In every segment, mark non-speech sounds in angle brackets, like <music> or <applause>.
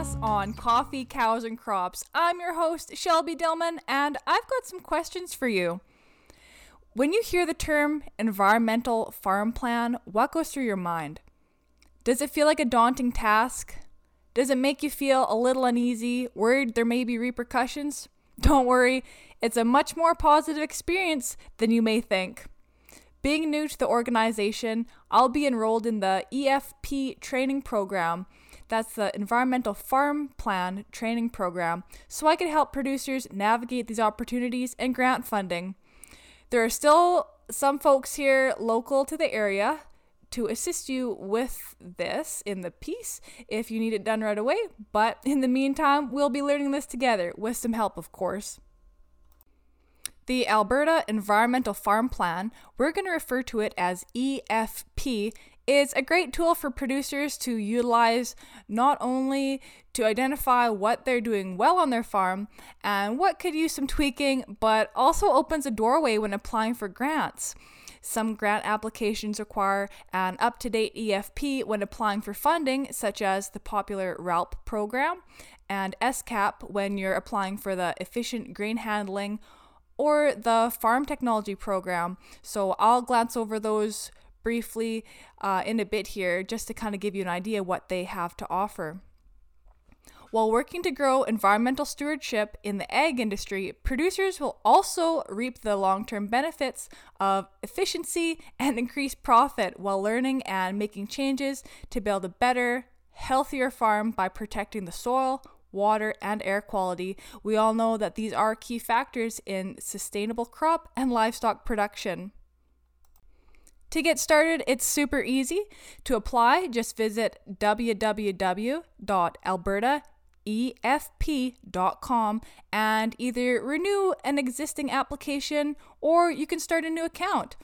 us on Coffee, Cows, and Crops. I'm your host, Shelby Dillman, and I've got some questions for you. When you hear the term environmental farm plan, what goes through your mind? Does it feel like a daunting task? Does it make you feel a little uneasy, worried there may be repercussions? <laughs> Don't worry, it's a much more positive experience than you may think. Being new to the organization, I'll be enrolled in the EFP training program. That's the Environmental Farm Plan training program, so I can help producers navigate these opportunities and grant funding. There are still some folks here local to the area to assist you with this in the piece if you need it done right away, but in the meantime, we'll be learning this together with some help, of course. The Alberta Environmental Farm Plan, we're going to refer to it as EFP, is a great tool for producers to utilize not only to identify what they're doing well on their farm and what could use some tweaking, but also opens a doorway when applying for grants. Some grant applications require an up to date EFP when applying for funding, such as the popular RALP program, and SCAP when you're applying for the Efficient Grain Handling or the farm technology program. So I'll glance over those briefly uh, in a bit here just to kind of give you an idea what they have to offer. While working to grow environmental stewardship in the egg industry, producers will also reap the long term benefits of efficiency and increased profit while learning and making changes to build a better, healthier farm by protecting the soil, water, and air quality. We all know that these are key factors in sustainable crop and livestock production. To get started, it's super easy. To apply, just visit www.albertaefp.com and either renew an existing application or you can start a new account.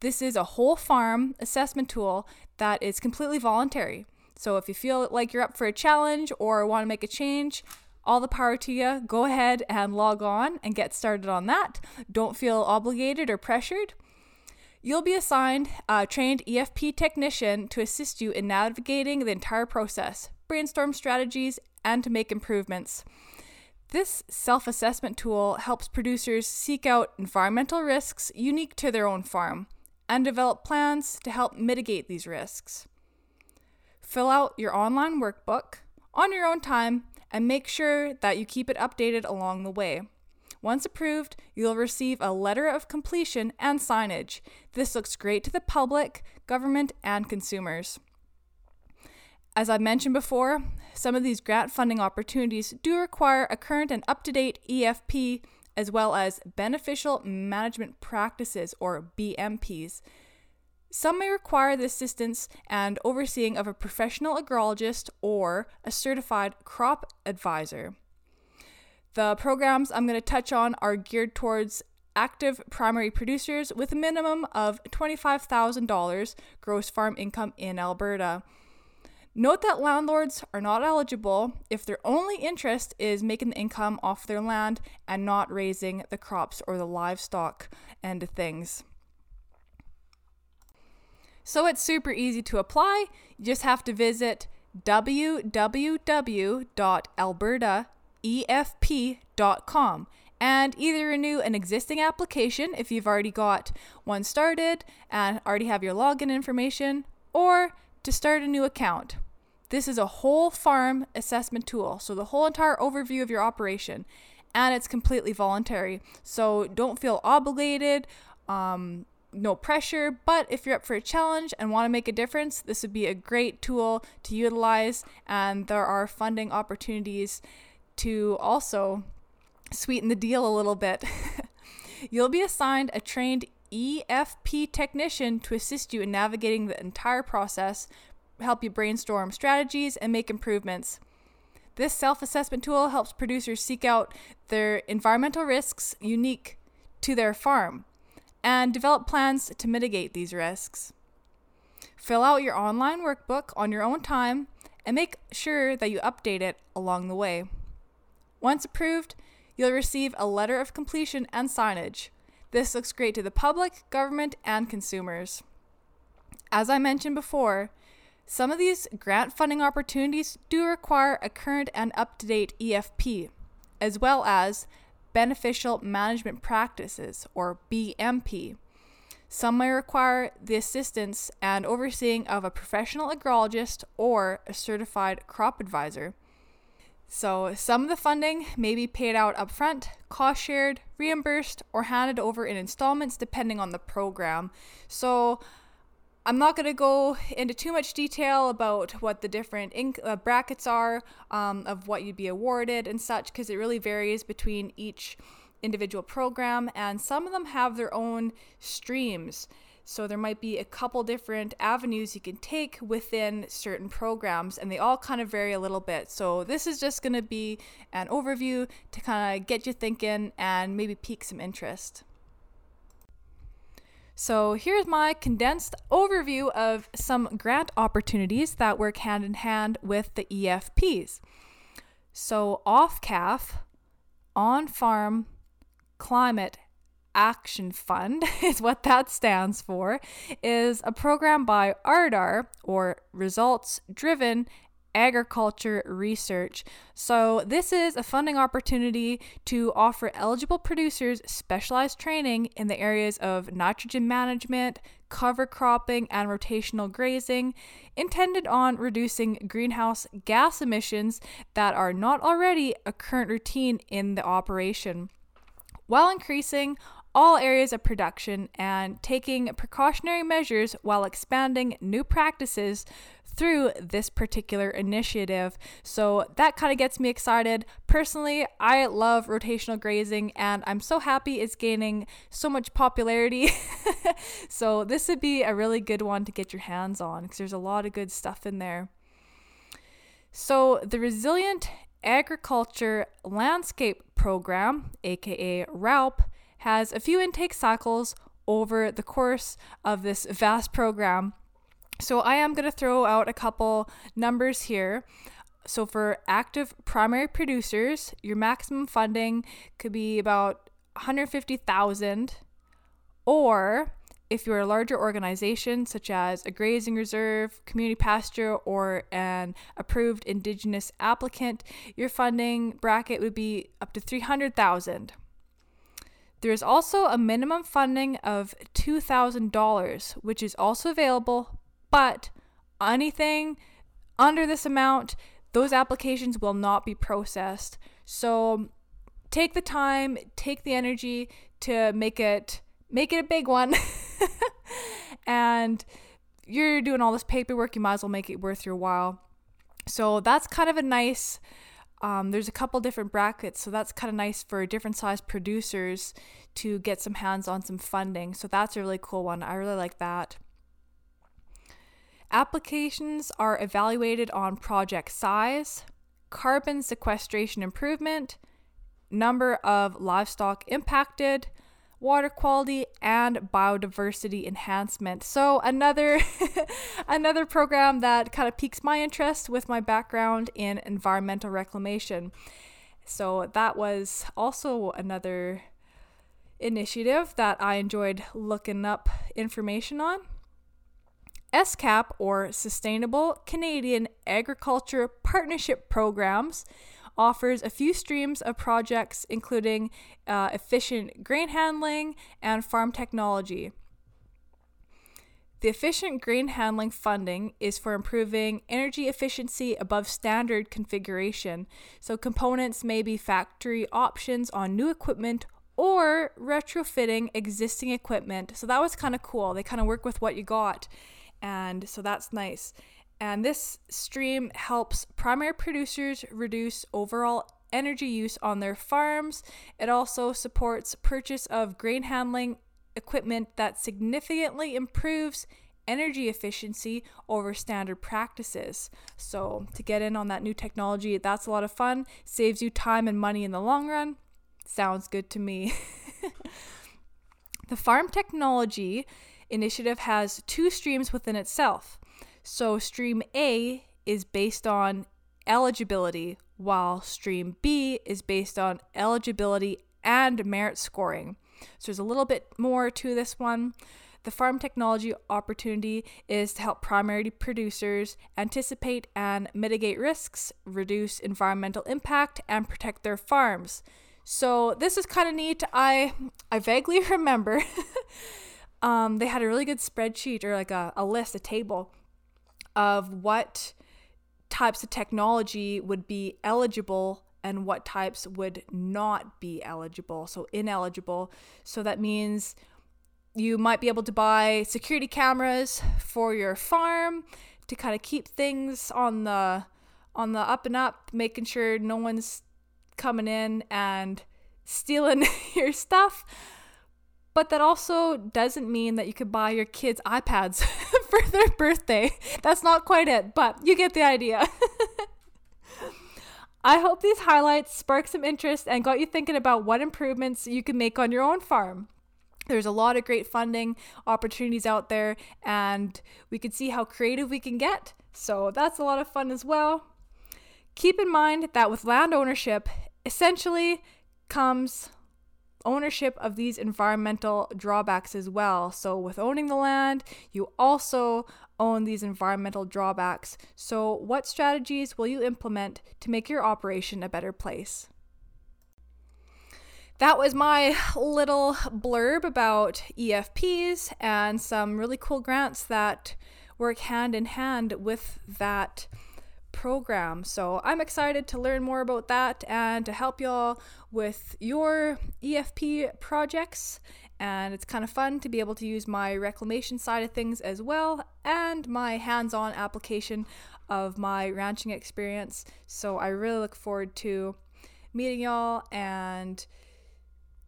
This is a whole farm assessment tool that is completely voluntary. So if you feel like you're up for a challenge or want to make a change, all the power to you. Go ahead and log on and get started on that. Don't feel obligated or pressured. You'll be assigned a trained EFP technician to assist you in navigating the entire process, brainstorm strategies, and to make improvements. This self assessment tool helps producers seek out environmental risks unique to their own farm and develop plans to help mitigate these risks. Fill out your online workbook on your own time and make sure that you keep it updated along the way. Once approved, you'll receive a letter of completion and signage. This looks great to the public, government, and consumers. As I mentioned before, some of these grant funding opportunities do require a current and up to date EFP as well as beneficial management practices or BMPs. Some may require the assistance and overseeing of a professional agrologist or a certified crop advisor. The programs I'm going to touch on are geared towards active primary producers with a minimum of $25,000 gross farm income in Alberta. Note that landlords are not eligible if their only interest is making the income off their land and not raising the crops or the livestock end of things. So it's super easy to apply. You just have to visit www.albertaefp.com and either renew an existing application if you've already got one started and already have your login information, or to start a new account. This is a whole farm assessment tool, so the whole entire overview of your operation, and it's completely voluntary. So don't feel obligated. Um, no pressure, but if you're up for a challenge and want to make a difference, this would be a great tool to utilize. And there are funding opportunities to also sweeten the deal a little bit. <laughs> You'll be assigned a trained EFP technician to assist you in navigating the entire process, help you brainstorm strategies, and make improvements. This self assessment tool helps producers seek out their environmental risks unique to their farm and develop plans to mitigate these risks. Fill out your online workbook on your own time and make sure that you update it along the way. Once approved, you'll receive a letter of completion and signage. This looks great to the public, government, and consumers. As I mentioned before, Some of these grant funding opportunities do require a current and up to date EFP, as well as Beneficial Management Practices, or BMP. Some may require the assistance and overseeing of a professional agrologist or a certified crop advisor. So, some of the funding may be paid out upfront, cost shared, reimbursed, or handed over in installments depending on the program. So, I'm not going to go into too much detail about what the different inc- uh, brackets are um, of what you'd be awarded and such because it really varies between each individual program, and some of them have their own streams. So there might be a couple different avenues you can take within certain programs, and they all kind of vary a little bit. So this is just going to be an overview to kind of get you thinking and maybe pique some interest. So here's my condensed overview of some grant opportunities that work hand in hand with the EFPs. So OFCAF, On Farm Climate Action Fund <laughs> is what that stands for, is a program by RDAR or Results Driven agriculture research. So, this is a funding opportunity to offer eligible producers specialized training in the areas of nitrogen management, cover cropping, and rotational grazing, intended on reducing greenhouse gas emissions that are not already a current routine in the operation, while increasing all areas of production and taking precautionary measures while expanding new practices through this particular initiative. So that kind of gets me excited. Personally, I love rotational grazing and I'm so happy it's gaining so much popularity. <laughs> so this would be a really good one to get your hands on because there's a lot of good stuff in there. So the Resilient Agriculture Landscape Program, aka RALP, has a few intake cycles over the course of this vast program so I am going to throw out a couple numbers here. So for active primary producers, your maximum funding could be about 150,000 or if you're a larger organization such as a grazing reserve, community pasture, or an approved indigenous applicant, your funding bracket would be up to 300,000. There is also a minimum funding of $2,000, which is also available but anything under this amount, those applications will not be processed. So take the time, take the energy to make it make it a big one. <laughs> and you're doing all this paperwork, you might as well make it worth your while. So that's kind of a nice um, there's a couple different brackets, so that's kind of nice for different size producers to get some hands on some funding. So that's a really cool one. I really like that. Applications are evaluated on project size, carbon sequestration improvement, number of livestock impacted, water quality and biodiversity enhancement. So another <laughs> another program that kind of piques my interest with my background in environmental reclamation. So that was also another initiative that I enjoyed looking up information on. SCAP, or Sustainable Canadian Agriculture Partnership Programs, offers a few streams of projects including uh, efficient grain handling and farm technology. The efficient grain handling funding is for improving energy efficiency above standard configuration. So, components may be factory options on new equipment or retrofitting existing equipment. So, that was kind of cool. They kind of work with what you got. And so that's nice. And this stream helps primary producers reduce overall energy use on their farms. It also supports purchase of grain handling equipment that significantly improves energy efficiency over standard practices. So, to get in on that new technology, that's a lot of fun, saves you time and money in the long run. Sounds good to me. <laughs> the farm technology initiative has two streams within itself. So, stream A is based on eligibility, while stream B is based on eligibility and merit scoring. So, there's a little bit more to this one. the farm technology opportunity is to help primary producers anticipate and mitigate risks, reduce environmental impact, and protect their farms. So this is kind of neat. I I vaguely <laughs> remember <laughs> um, they had a really good spreadsheet or like a, a list, a table of what types of technology would be eligible and what types would not be eligible. So ineligible. So that means you might be able to buy security cameras for your farm to kind of keep things on the on the up and up, making sure no one's coming in and stealing <laughs> your stuff. But that also doesn't mean that you could buy your kids iPads <laughs> for their birthday. <laughs> That's not quite it, but you get the idea. <laughs> I hope these highlights sparked some interest and got you thinking about what improvements you can make on your own farm. There's a lot of great funding opportunities out there, and we can see how creative we can get. So that's a lot of fun as well. Keep in mind that with land ownership, essentially comes ownership of these environmental drawbacks as well. So, with owning the land, you also own these environmental drawbacks. So, what strategies will you implement to make your operation a better place? that was my little blurb about EFPs and some really cool grants that work hand in hand with that program. So I'm excited to learn more about that and to help y'all with your EFP projects. And it's kind of fun to be able to use my reclamation side of things as well and my hands on application of my ranching experience. So I really look forward to meeting y'all and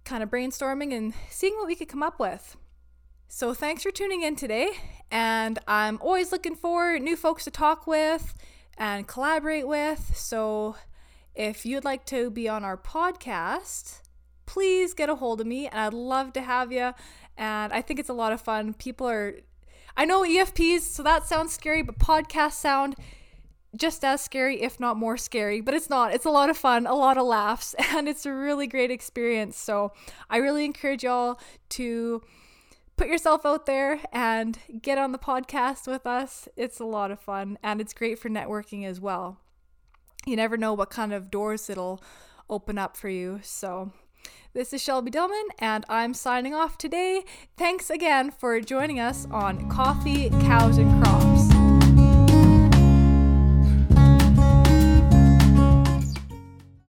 kind of brainstorming and seeing what we could come up with. So, thanks for tuning in today. And I'm always looking for new folks to talk with and collaborate with. So, if you'd like to be on our podcast, please get a hold of me and I'd love to have you. And I think it's a lot of fun. People are, I know EFPs, so that sounds scary, but podcasts sound just as scary, if not more scary, but it's not. It's a lot of fun, a lot of laughs, <laughs> and it's a really great experience. So I really encourage y'all to put yourself out there and get on the podcast with us. It's a lot of fun and it's great for networking as well. You never know what kind of doors it'll open up for you. So, this is Shelby Dillman, and I'm signing off today. Thanks again for joining us on Coffee, Cows, and Crops.